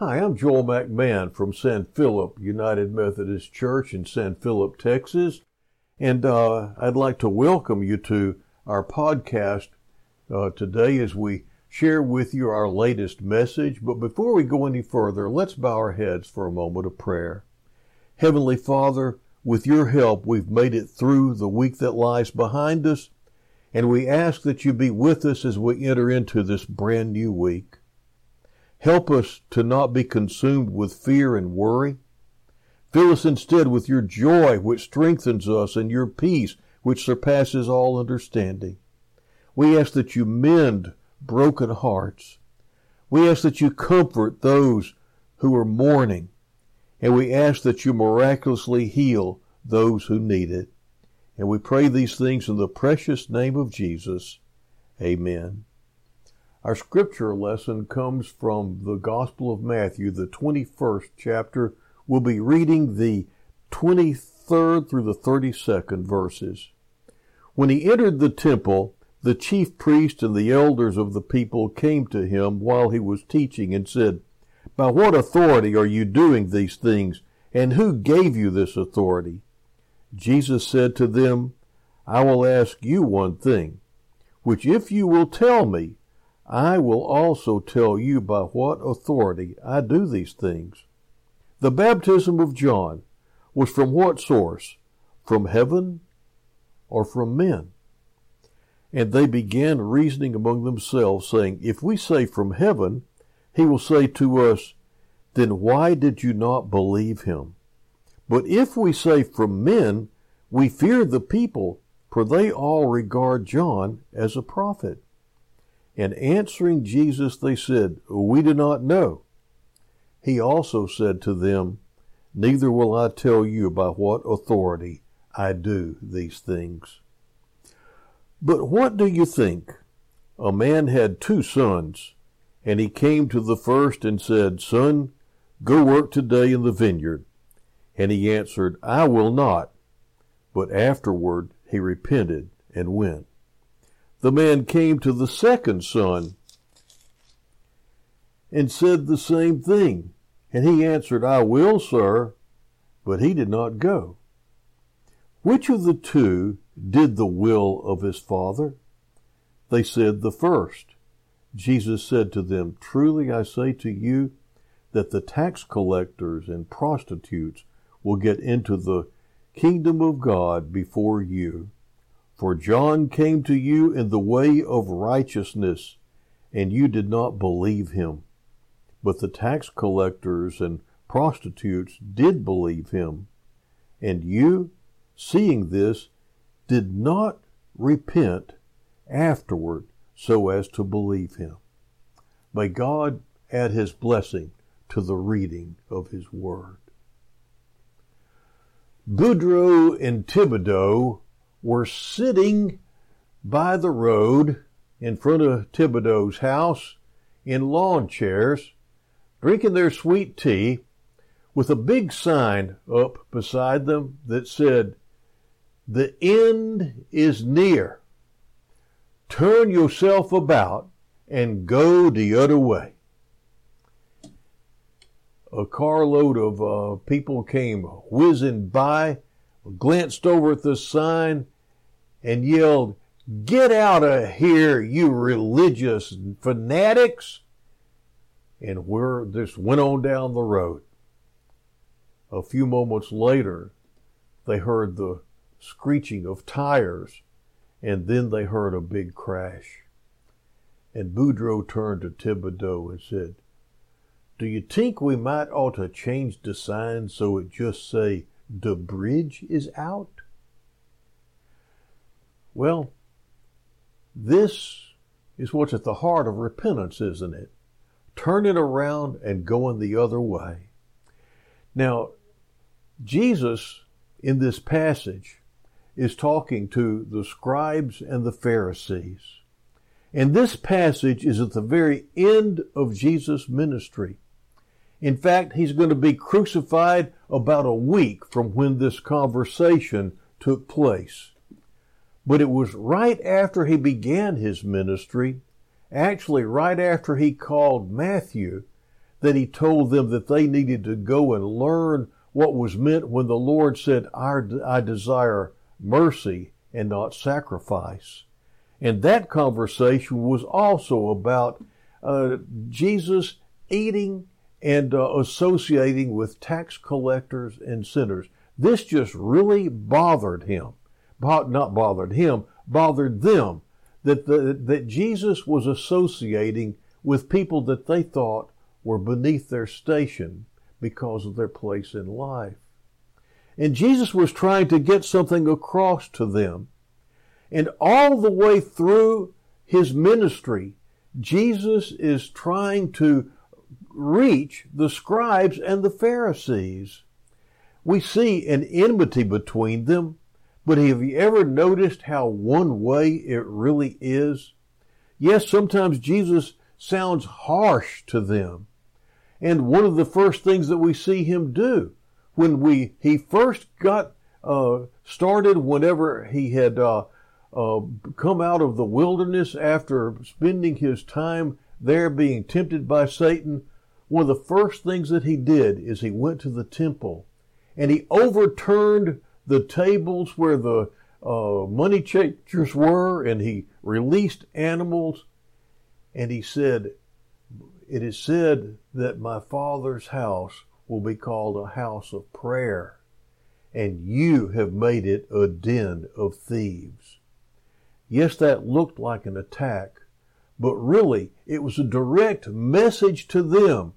Hi, I'm Joel McMahon from San Felipe United Methodist Church in San Felipe, Texas, and uh, I'd like to welcome you to our podcast uh, today as we share with you our latest message. But before we go any further, let's bow our heads for a moment of prayer. Heavenly Father, with your help, we've made it through the week that lies behind us, and we ask that you be with us as we enter into this brand new week. Help us to not be consumed with fear and worry. Fill us instead with your joy, which strengthens us, and your peace, which surpasses all understanding. We ask that you mend broken hearts. We ask that you comfort those who are mourning, and we ask that you miraculously heal those who need it. And we pray these things in the precious name of Jesus. Amen. Our scripture lesson comes from the Gospel of Matthew, the 21st chapter. We'll be reading the 23rd through the 32nd verses. When he entered the temple, the chief priest and the elders of the people came to him while he was teaching and said, By what authority are you doing these things, and who gave you this authority? Jesus said to them, I will ask you one thing, which if you will tell me, I will also tell you by what authority I do these things. The baptism of John was from what source? From heaven or from men? And they began reasoning among themselves, saying, If we say from heaven, he will say to us, Then why did you not believe him? But if we say from men, we fear the people, for they all regard John as a prophet. And answering Jesus, they said, We do not know. He also said to them, Neither will I tell you by what authority I do these things. But what do you think? A man had two sons, and he came to the first and said, Son, go work today in the vineyard. And he answered, I will not. But afterward he repented and went the man came to the second son and said the same thing. And he answered, I will, sir. But he did not go. Which of the two did the will of his father? They said, The first. Jesus said to them, Truly I say to you that the tax collectors and prostitutes will get into the kingdom of God before you. For John came to you in the way of righteousness, and you did not believe him. But the tax collectors and prostitutes did believe him. And you, seeing this, did not repent afterward so as to believe him. May God add his blessing to the reading of his word. Boudreaux and Thibodeau were sitting by the road in front of Thibodeau's house in lawn chairs, drinking their sweet tea, with a big sign up beside them that said, The end is near. Turn yourself about and go the other way. A carload of uh, people came whizzing by glanced over at the sign, and yelled, Get out of here, you religious fanatics! And where this went on down the road. A few moments later, they heard the screeching of tires, and then they heard a big crash. And Boudreaux turned to Thibodeau and said, Do you think we might ought to change the sign so it just say the bridge is out? Well, this is what's at the heart of repentance, isn't it? Turning around and going the other way. Now, Jesus in this passage is talking to the scribes and the Pharisees. And this passage is at the very end of Jesus' ministry. In fact, he's going to be crucified about a week from when this conversation took place. But it was right after he began his ministry, actually right after he called Matthew, that he told them that they needed to go and learn what was meant when the Lord said, I desire mercy and not sacrifice. And that conversation was also about uh, Jesus eating and uh, associating with tax collectors and sinners. This just really bothered him. Not bothered him, bothered them. That, the, that Jesus was associating with people that they thought were beneath their station because of their place in life. And Jesus was trying to get something across to them. And all the way through his ministry, Jesus is trying to reach the scribes and the Pharisees. We see an enmity between them, but have you ever noticed how one way it really is? Yes, sometimes Jesus sounds harsh to them. And one of the first things that we see him do when we he first got uh, started, whenever he had uh, uh, come out of the wilderness after spending his time there being tempted by Satan, one of the first things that he did is he went to the temple and he overturned the tables where the uh, money changers were and he released animals and he said, It is said that my father's house will be called a house of prayer, and you have made it a den of thieves. Yes, that looked like an attack, but really it was a direct message to them,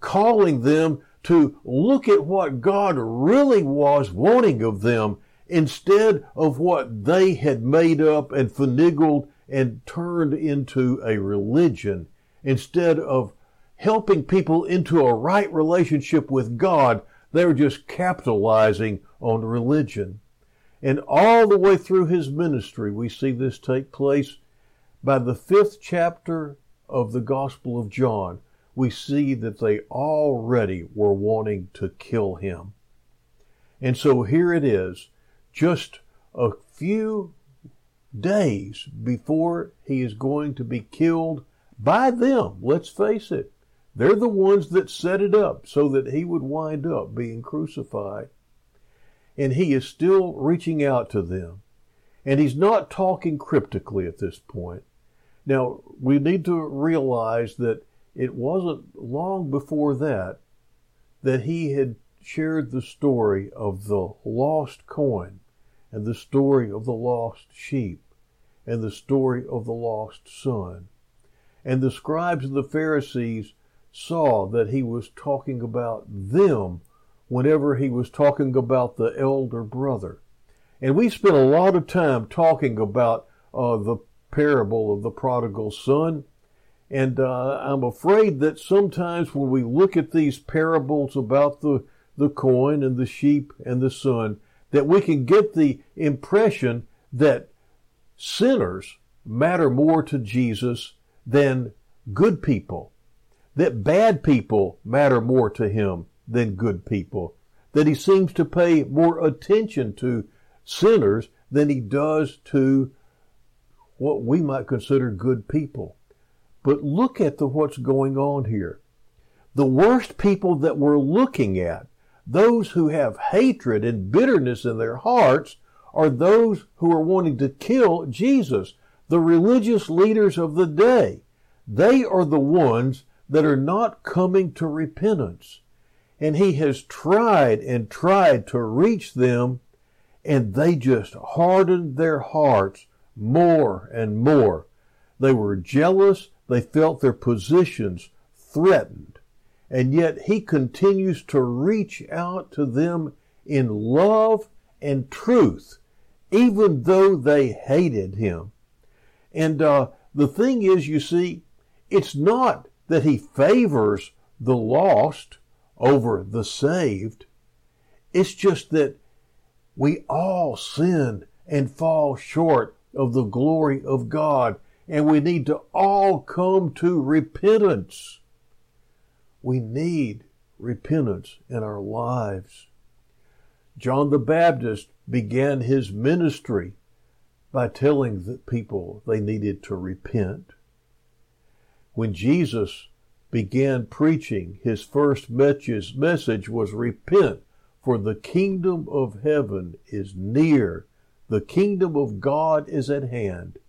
calling them to look at what God really was wanting of them instead of what they had made up and finagled and turned into a religion instead of helping people into a right relationship with God. They're just capitalizing on religion. And all the way through his ministry, we see this take place. By the fifth chapter of the Gospel of John, we see that they already were wanting to kill him. And so here it is, just a few days before he is going to be killed by them. Let's face it. They're the ones that set it up so that he would wind up being crucified. And he is still reaching out to them. And he's not talking cryptically at this point. Now, we need to realize that it wasn't long before that that he had shared the story of the lost coin and the story of the lost sheep, and the story of the lost son. And the scribes and the Pharisees saw that he was talking about them whenever he was talking about the elder brother. And we spent a lot of time talking about uh, the parable of the prodigal son. And uh, I'm afraid that sometimes when we look at these parables about the, the coin and the sheep and the son, that we can get the impression that sinners matter more to Jesus than good people, that bad people matter more to him than good people, that he seems to pay more attention to sinners than he does to what we might consider good people. But look at the what's going on here. The worst people that we're looking at those who have hatred and bitterness in their hearts are those who are wanting to kill Jesus, the religious leaders of the day. They are the ones that are not coming to repentance. And he has tried and tried to reach them, and they just hardened their hearts more and more. They were jealous. They felt their positions threatened and yet he continues to reach out to them in love and truth, even though they hated him. And uh, the thing is, you see, it's not that he favors the lost over the saved. It's just that we all sin and fall short of the glory of God, and we need to all come to repentance. We need repentance in our lives. John the Baptist began his ministry by telling the people they needed to repent. When Jesus began preaching, his first message was repent, for the kingdom of heaven is near. The kingdom of God is at hand.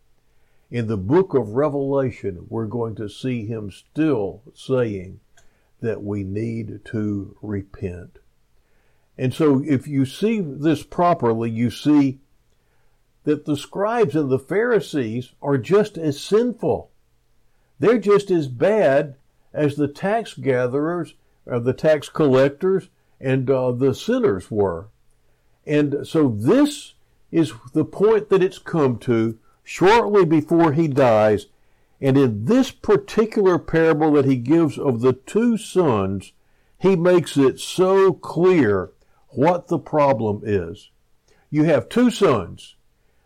In the book of Revelation, we're going to see him still saying that we need to repent. And so if you see this properly, you see that the scribes and the Pharisees are just as sinful. They're just as bad as the tax gatherers, or uh, the tax collectors, and uh, the sinners were. And so this is the point that it's come to shortly before he dies. And in this particular parable that he gives of the two sons, he makes it so clear what the problem is. You have two sons.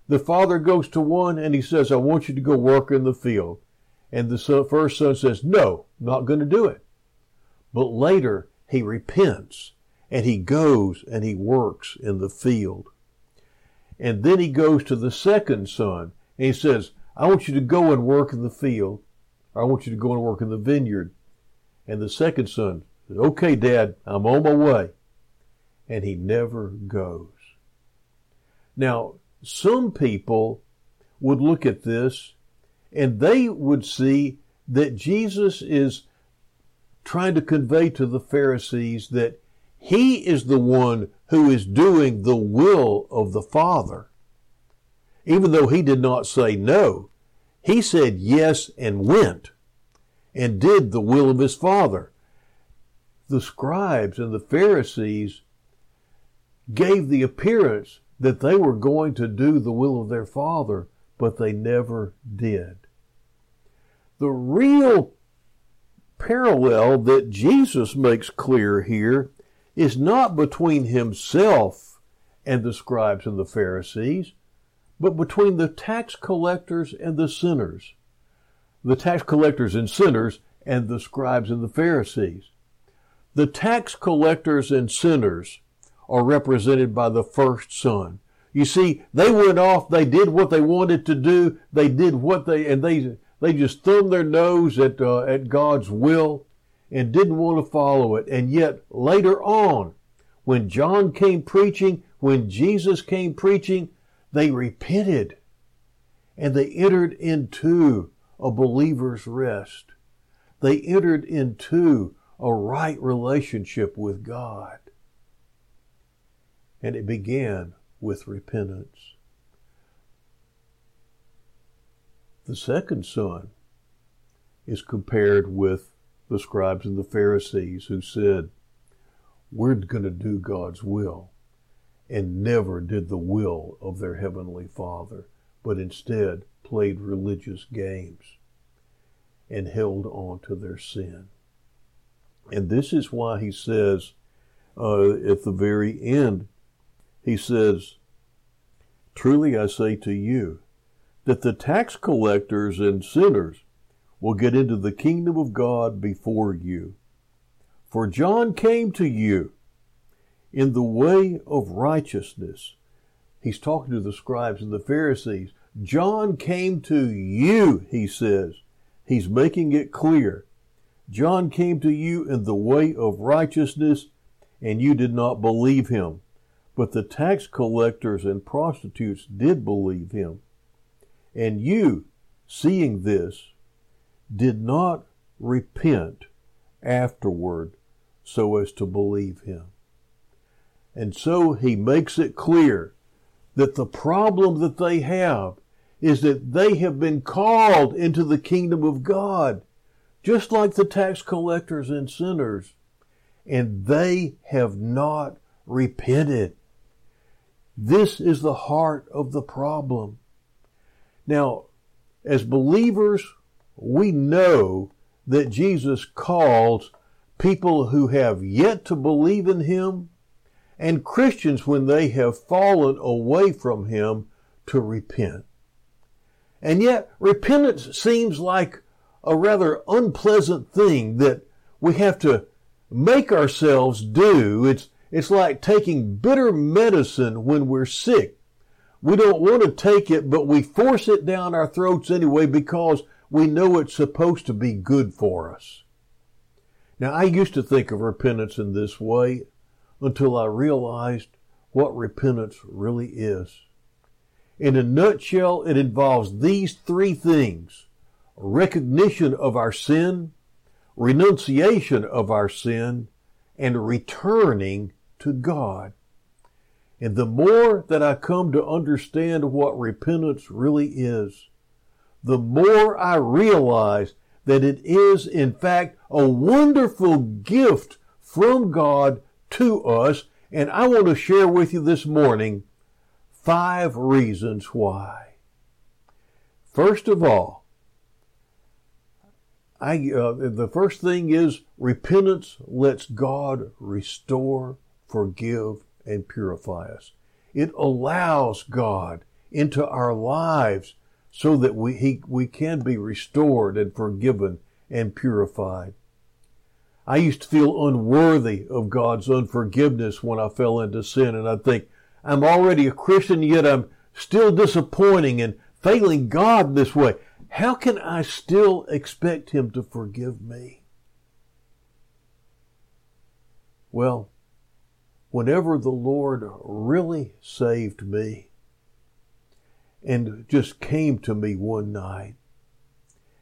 The father goes to one and he says, I want you to go work in the field. And the son, first son says, No, not going to do it. But later he repents and he goes and he works in the field. And then he goes to the second son and he says, I want you to go and work in the field, I want you to go and work in the vineyard. And the second son says, Okay, Dad, I'm on my way. And he never goes. Now, some people would look at this and they would see that Jesus is trying to convey to the Pharisees that he is the one who is doing the will of the Father. Even though he did not say no, he said yes and went and did the will of his Father. The scribes and the Pharisees gave the appearance that they were going to do the will of their Father, but they never did. The real parallel that Jesus makes clear here is not between himself and the scribes and the Pharisees, but between the tax collectors and the sinners. The tax collectors and sinners and the scribes and the Pharisees. The tax collectors and sinners are represented by the first son. You see, they went off, they did what they wanted to do, they did what they, and they, they just thumbed their nose at, uh, at God's will and didn't want to follow it. And yet later on, when John came preaching, when Jesus came preaching, they repented and they entered into a believer's rest. They entered into a right relationship with God. And it began with repentance. The second son is compared with the scribes and the Pharisees who said, We're going to do God's will, and never did the will of their heavenly Father, but instead played religious games and held on to their sin. And this is why he says uh, at the very end, he says, Truly I say to you, that the tax collectors and sinners will get into the kingdom of God before you. For John came to you in the way of righteousness. He's talking to the scribes and the Pharisees. John came to you, he says. He's making it clear. John came to you in the way of righteousness, and you did not believe him. But the tax collectors and prostitutes did believe him. And you, seeing this, did not repent afterward so as to believe him. And so he makes it clear that the problem that they have is that they have been called into the kingdom of God, just like the tax collectors and sinners, and they have not repented. This is the heart of the problem. Now, as believers, we know that Jesus calls people who have yet to believe in Him and Christians when they have fallen away from Him to repent. And yet, repentance seems like a rather unpleasant thing that we have to make ourselves do. It's, it's like taking bitter medicine when we're sick. We don't want to take it, but we force it down our throats anyway because we know it's supposed to be good for us. Now, I used to think of repentance in this way until I realized what repentance really is. In a nutshell, it involves these three things recognition of our sin, renunciation of our sin, and returning to God. And the more that I come to understand what repentance really is, the more I realize that it is in fact a wonderful gift from God to us. And I want to share with you this morning five reasons why. First of all, I, uh, the first thing is repentance lets God restore, forgive, and purify us. It allows God into our lives so that we, he, we can be restored and forgiven and purified. I used to feel unworthy of God's unforgiveness when I fell into sin, and I'd think, I'm already a Christian, yet I'm still disappointing and failing God this way. How can I still expect Him to forgive me? Well, whenever the Lord really saved me and just came to me one night,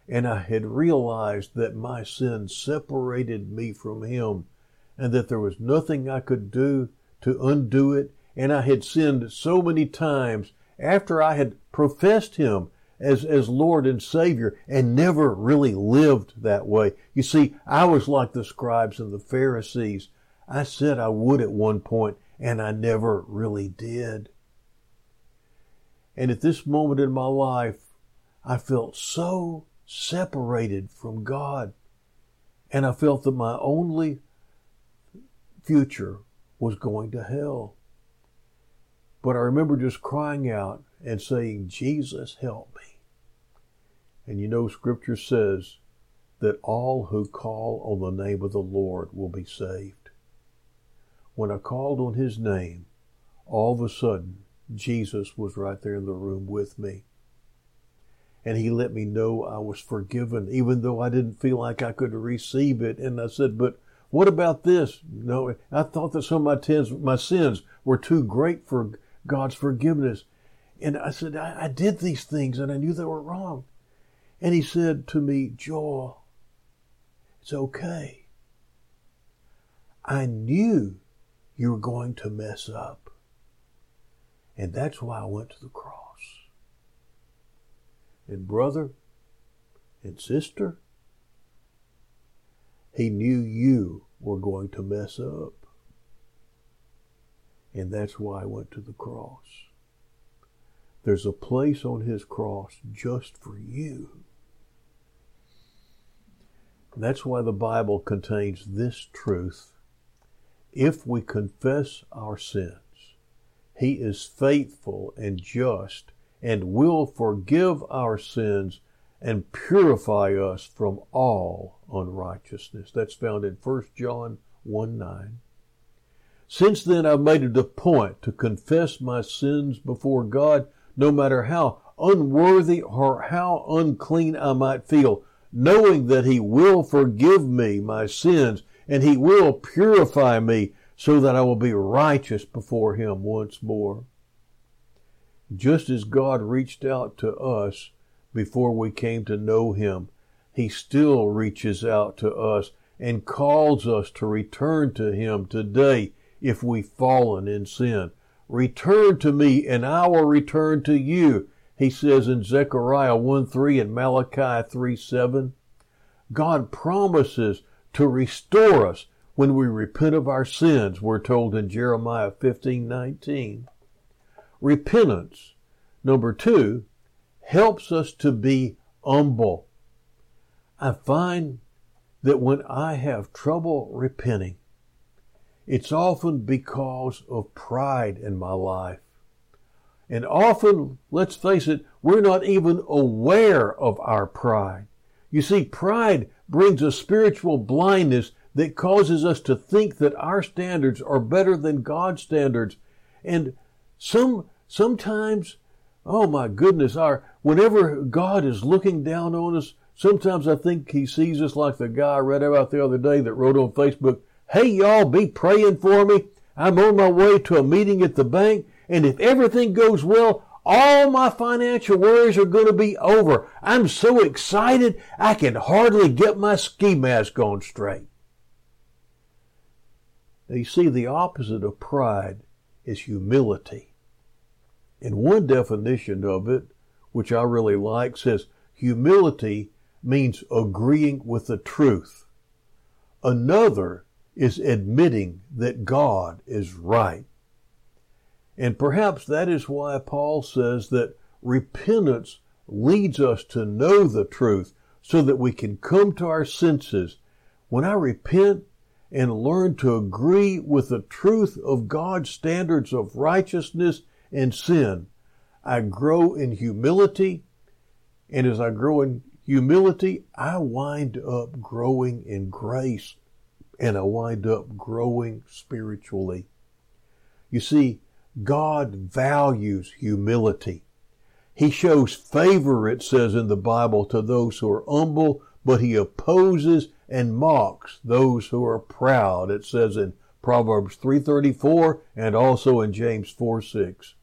and I had realized that my sin separated me from Him and that there was nothing I could do to undo it, and I had sinned so many times after I had professed Him as, as Lord and Savior and never really lived that way. You see, I was like the scribes and the Pharisees. I said I would at one point and I never really did. And at this moment in my life, I felt so separated from God. And I felt that my only future was going to hell. But I remember just crying out and saying, Jesus, help me. And you know, Scripture says that all who call on the name of the Lord will be saved. When I called on His name, all of a sudden, Jesus was right there in the room with me and he let me know I was forgiven, even though I didn't feel like I could receive it. And I said, but what about this? No, I thought that some of my, tens, my sins were too great for God's forgiveness. And I said, I, I did these things and I knew they were wrong. And he said to me, Joel, it's okay. I knew you were going to mess up. And that's why I went to the cross and brother and sister, he knew you were going to mess up. And that's why I went to the cross. There's a place on his cross just for you. That's why the Bible contains this truth. If we confess our sins, he is faithful and just and will forgive our sins and purify us from all unrighteousness. That's found in 1 John 1 9. Since then, I've made it a point to confess my sins before God, no matter how unworthy or how unclean I might feel, knowing that He will forgive me my sins and He will purify me so that I will be righteous before Him once more just as God reached out to us before we came to know Him, He still reaches out to us and calls us to return to Him today if we've fallen in sin. Return to me and I will return to you, he says in Zechariah 1 3 and Malachi 3 7. God promises to restore us when we repent of our sins, we're told in Jeremiah 15 19 repentance. Number two, helps us to be humble. I find that when I have trouble repenting, it's often because of pride in my life. And often, let's face it, we're not even aware of our pride. You see, pride brings a spiritual blindness that causes us to think that our standards are better than God's standards. And some Sometimes, oh my goodness, our whenever God is looking down on us, Sometimes I think he sees us like the guy I read about the other day that wrote on Facebook, Hey y'all, be praying for me. I'm on my way to a meeting at the bank, and if everything goes well, all my financial worries are going to be over. I'm so excited, I can hardly get my ski mask on straight. Now, you see, the opposite of pride is humility. And one definition of it, which I really like, says humility means agreeing with the truth. Another is admitting that God is right. And perhaps that is why Paul says that repentance leads us to know the truth so that we can come to our senses. When I repent and learn to agree with the truth of God's standards of righteousness and sin, I grow in humility. And as I grow in humility, I wind up growing in grace and I wind up growing spiritually. You see, God values humility. He shows favor, it says in the Bible, to those who are humble, but he opposes and mocks those who are proud. It says in Proverbs 3.34 and also in James 4, 6.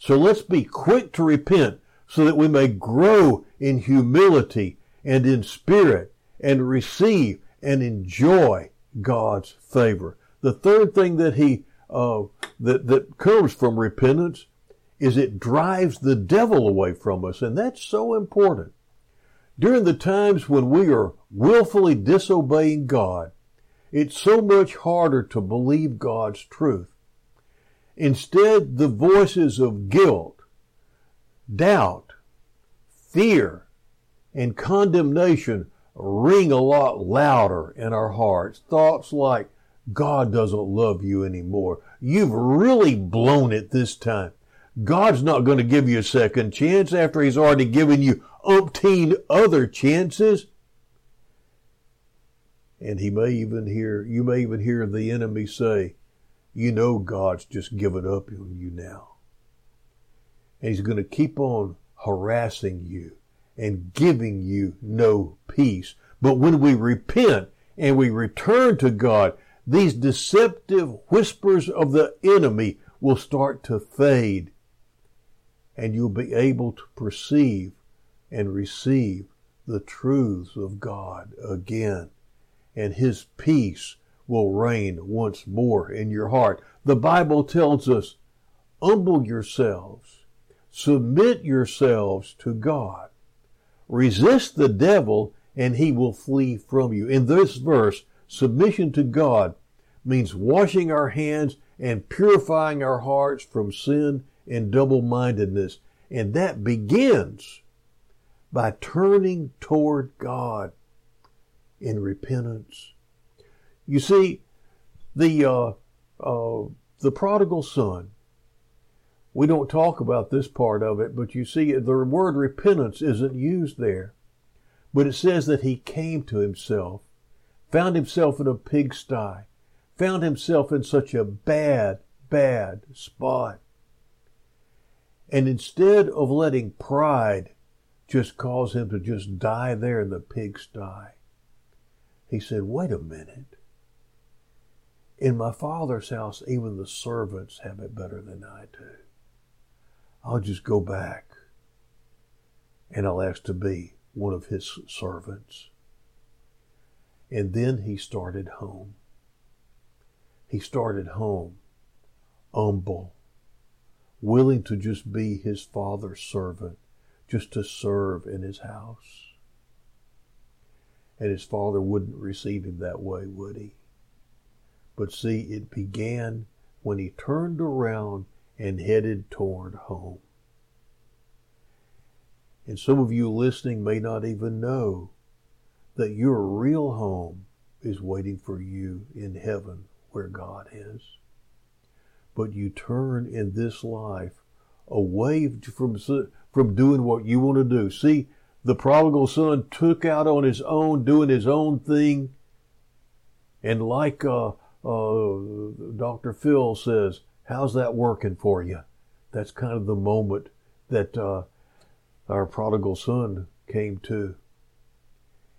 So let's be quick to repent so that we may grow in humility and in spirit and receive and enjoy God's favor. The third thing that he uh, that that comes from repentance is it drives the devil away from us, and that's so important. During the times when we are willfully disobeying God, it's so much harder to believe God's truth. Instead, the voices of guilt, doubt, fear, and condemnation ring a lot louder in our hearts. Thoughts like, God doesn't love you anymore. You've really blown it this time. God's not going to give you a second chance after He's already given you umpteen other chances. And He may even hear, you may even hear the enemy say, you know God's just given up on you now. And He's going to keep on harassing you and giving you no peace. But when we repent and we return to God, these deceptive whispers of the enemy will start to fade and you'll be able to perceive and receive the truths of God again. And His peace will reign once more in your heart. The Bible tells us, humble yourselves, submit yourselves to God. Resist the devil and he will flee from you. In this verse, submission to God means washing our hands and purifying our hearts from sin and double mindedness. And that begins by turning toward God in repentance. You see, the uh, uh, the prodigal son we don't talk about this part of it, but you see, the word repentance isn't used there. But it says that he came to himself, found himself in a pigsty, found himself in such a bad, bad spot. And instead of letting pride just cause him to just die there in the pigsty, he said, wait a minute. In my father's house, even the servants have it better than I do. I'll just go back and I'll ask to be one of his servants. And then he started home. He started home humble, willing to just be his father's servant, just to serve in his house. And his father wouldn't receive him that way, would he? But see, it began when he turned around and headed toward home. And some of you listening may not even know that your real home is waiting for you in heaven where God is. But you turn in this life away from, from doing what you want to do. See, the prodigal son took out on his own, doing his own thing. And like uh, uh, Dr. Phil says, How's that working for you? That's kind of the moment that uh, our prodigal son came to.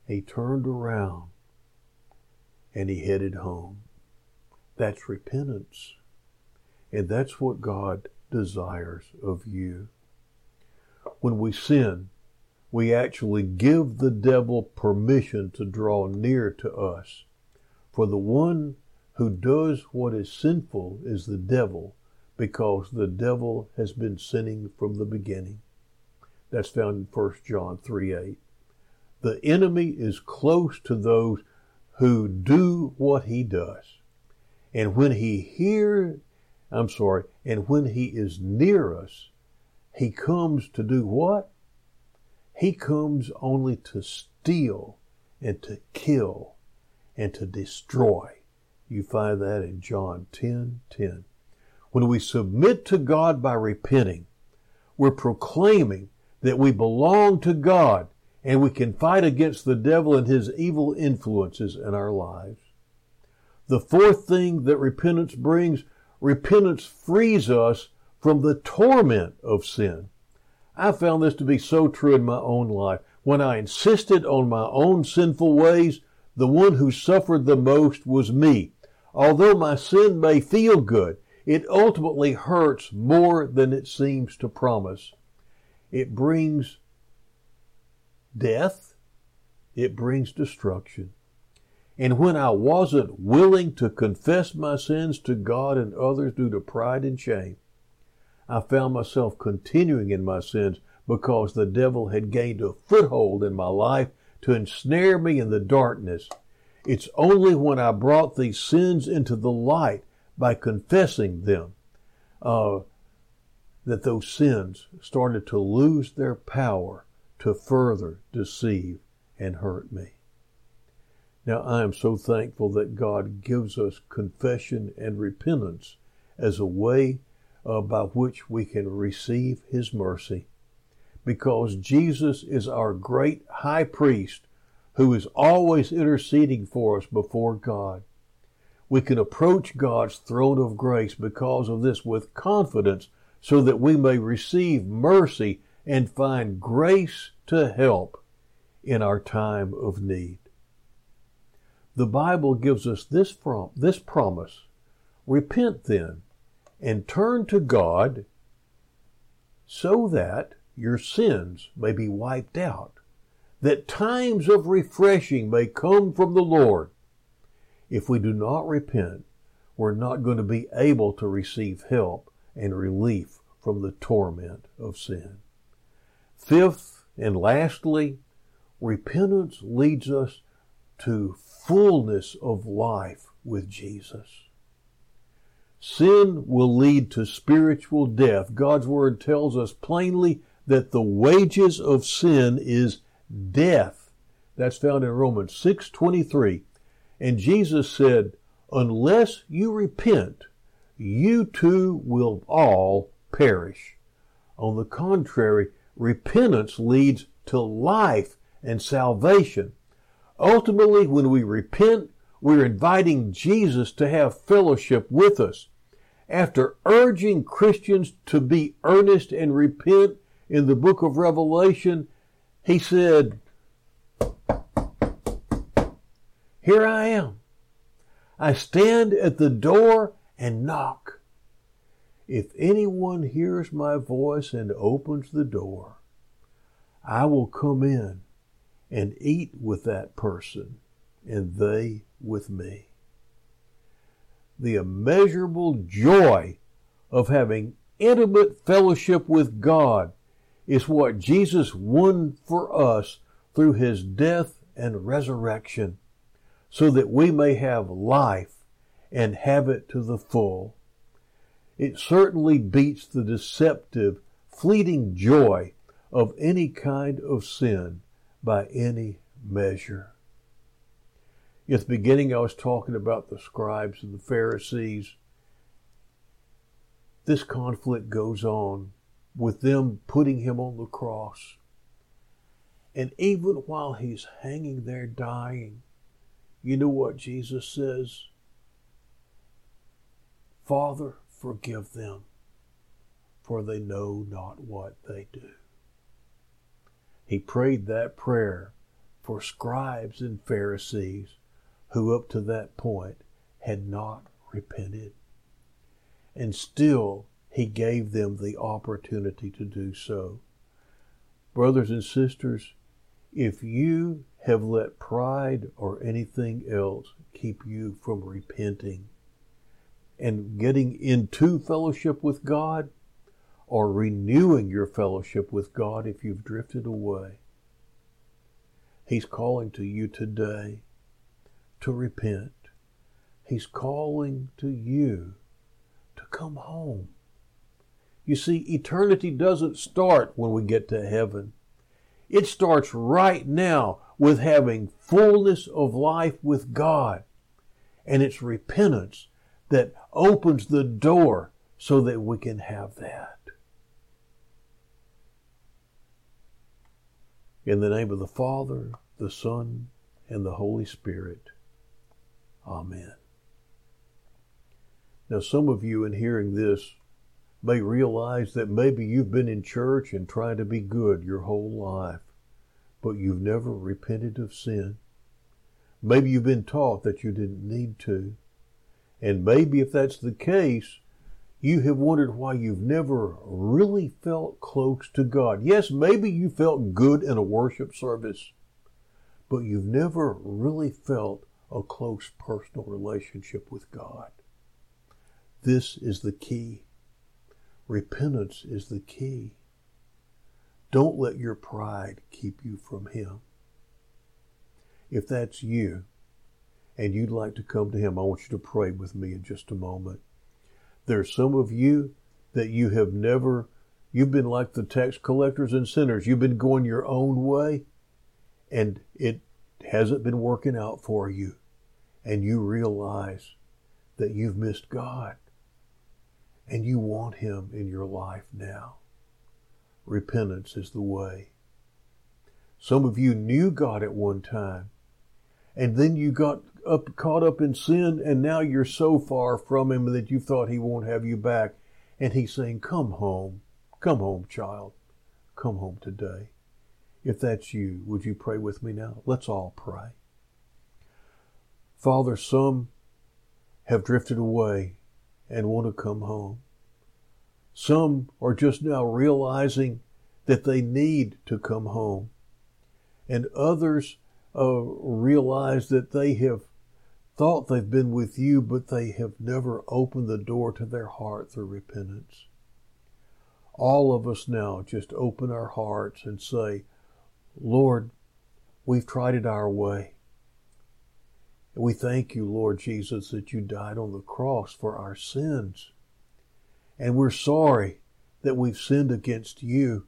he turned around and he headed home. That's repentance. And that's what God desires of you. When we sin, we actually give the devil permission to draw near to us. For the one who does what is sinful is the devil, because the devil has been sinning from the beginning. That's found in 1 John 3 8. The enemy is close to those who do what he does. And when he hear, I'm sorry, and when he is near us, he comes to do what? He comes only to steal and to kill and to destroy. You find that in John 10 10. When we submit to God by repenting, we're proclaiming that we belong to God and we can fight against the devil and his evil influences in our lives. The fourth thing that repentance brings, repentance frees us from the torment of sin. I found this to be so true in my own life. When I insisted on my own sinful ways, the one who suffered the most was me. Although my sin may feel good, it ultimately hurts more than it seems to promise. It brings death, it brings destruction. And when I wasn't willing to confess my sins to God and others due to pride and shame, I found myself continuing in my sins because the devil had gained a foothold in my life to ensnare me in the darkness. It's only when I brought these sins into the light by confessing them uh, that those sins started to lose their power to further deceive and hurt me. Now, I am so thankful that God gives us confession and repentance as a way uh, by which we can receive His mercy. Because Jesus is our great high priest who is always interceding for us before God. We can approach God's throne of grace because of this with confidence so that we may receive mercy and find grace to help in our time of need. The Bible gives us this, from, this promise Repent then and turn to God so that your sins may be wiped out, that times of refreshing may come from the Lord. If we do not repent, we're not going to be able to receive help and relief from the torment of sin. Fifth and lastly, repentance leads us to fullness of life with Jesus. Sin will lead to spiritual death. God's word tells us plainly that the wages of sin is death. That's found in Romans 6:23. And Jesus said, "Unless you repent, you too will all perish." On the contrary, repentance leads to life and salvation. Ultimately, when we repent, we're inviting Jesus to have fellowship with us. After urging Christians to be earnest and repent in the book of Revelation, he said, Here I am. I stand at the door and knock. If anyone hears my voice and opens the door, I will come in and eat with that person and they with me. The immeasurable joy of having intimate fellowship with God is what Jesus won for us through his death and resurrection so that we may have life and have it to the full. It certainly beats the deceptive, fleeting joy of any kind of sin by any measure. At the beginning, I was talking about the scribes and the Pharisees. This conflict goes on with them putting him on the cross. And even while he's hanging there dying, you know what Jesus says? Father, Forgive them, for they know not what they do. He prayed that prayer for scribes and Pharisees who up to that point had not repented. And still he gave them the opportunity to do so. Brothers and sisters, if you have let pride or anything else keep you from repenting and getting into fellowship with God or renewing your fellowship with God if you've drifted away, He's calling to you today to repent. He's calling to you to come home. You see, eternity doesn't start when we get to heaven. It starts right now with having fullness of life with God. And it's repentance that opens the door so that we can have that. In the name of the Father, the Son, and the Holy Spirit. Amen. Now, some of you in hearing this may realize that maybe you've been in church and trying to be good your whole life, but you've never repented of sin. Maybe you've been taught that you didn't need to. And maybe if that's the case, you have wondered why you've never really felt close to God. Yes, maybe you felt good in a worship service, but you've never really felt a close personal relationship with God. This is the key. Repentance is the key. Don't let your pride keep you from Him. If that's you and you'd like to come to Him, I want you to pray with me in just a moment. There's some of you that you have never, you've been like the tax collectors and sinners. You've been going your own way and it hasn't been working out for you. And you realize that you've missed God and you want Him in your life now. Repentance is the way. Some of you knew God at one time, and then you got up, caught up in sin, and now you're so far from Him that you thought He won't have you back. And He's saying, Come home. Come home, child. Come home today. If that's you, would you pray with me now? Let's all pray. Father, some have drifted away and want to come home. Some are just now realizing that they need to come home. And others uh, realize that they have thought they've been with you, but they have never opened the door to their heart through repentance. All of us now just open our hearts and say, Lord, we've tried it our way. We thank you, Lord Jesus, that you died on the cross for our sins. And we're sorry that we've sinned against you.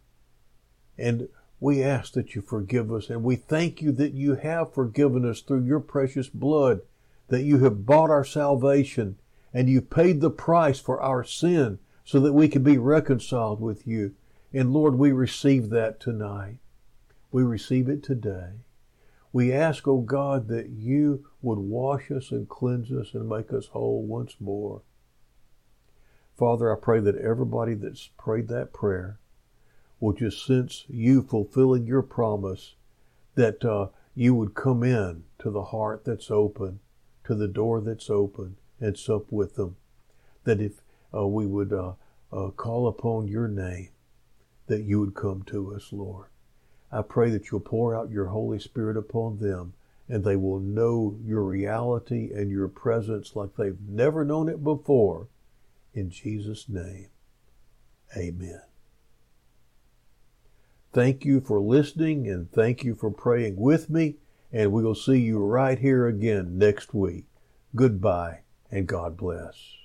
And we ask that you forgive us. And we thank you that you have forgiven us through your precious blood, that you have bought our salvation and you paid the price for our sin so that we can be reconciled with you. And Lord, we receive that tonight. We receive it today. We ask, O oh God, that you would wash us and cleanse us and make us whole once more. Father, I pray that everybody that's prayed that prayer will just sense you fulfilling your promise that uh, you would come in to the heart that's open, to the door that's open, and sup with them. That if uh, we would uh, uh call upon your name, that you would come to us, Lord. I pray that you'll pour out your Holy Spirit upon them and they will know your reality and your presence like they've never known it before. In Jesus' name, amen. Thank you for listening and thank you for praying with me. And we will see you right here again next week. Goodbye and God bless.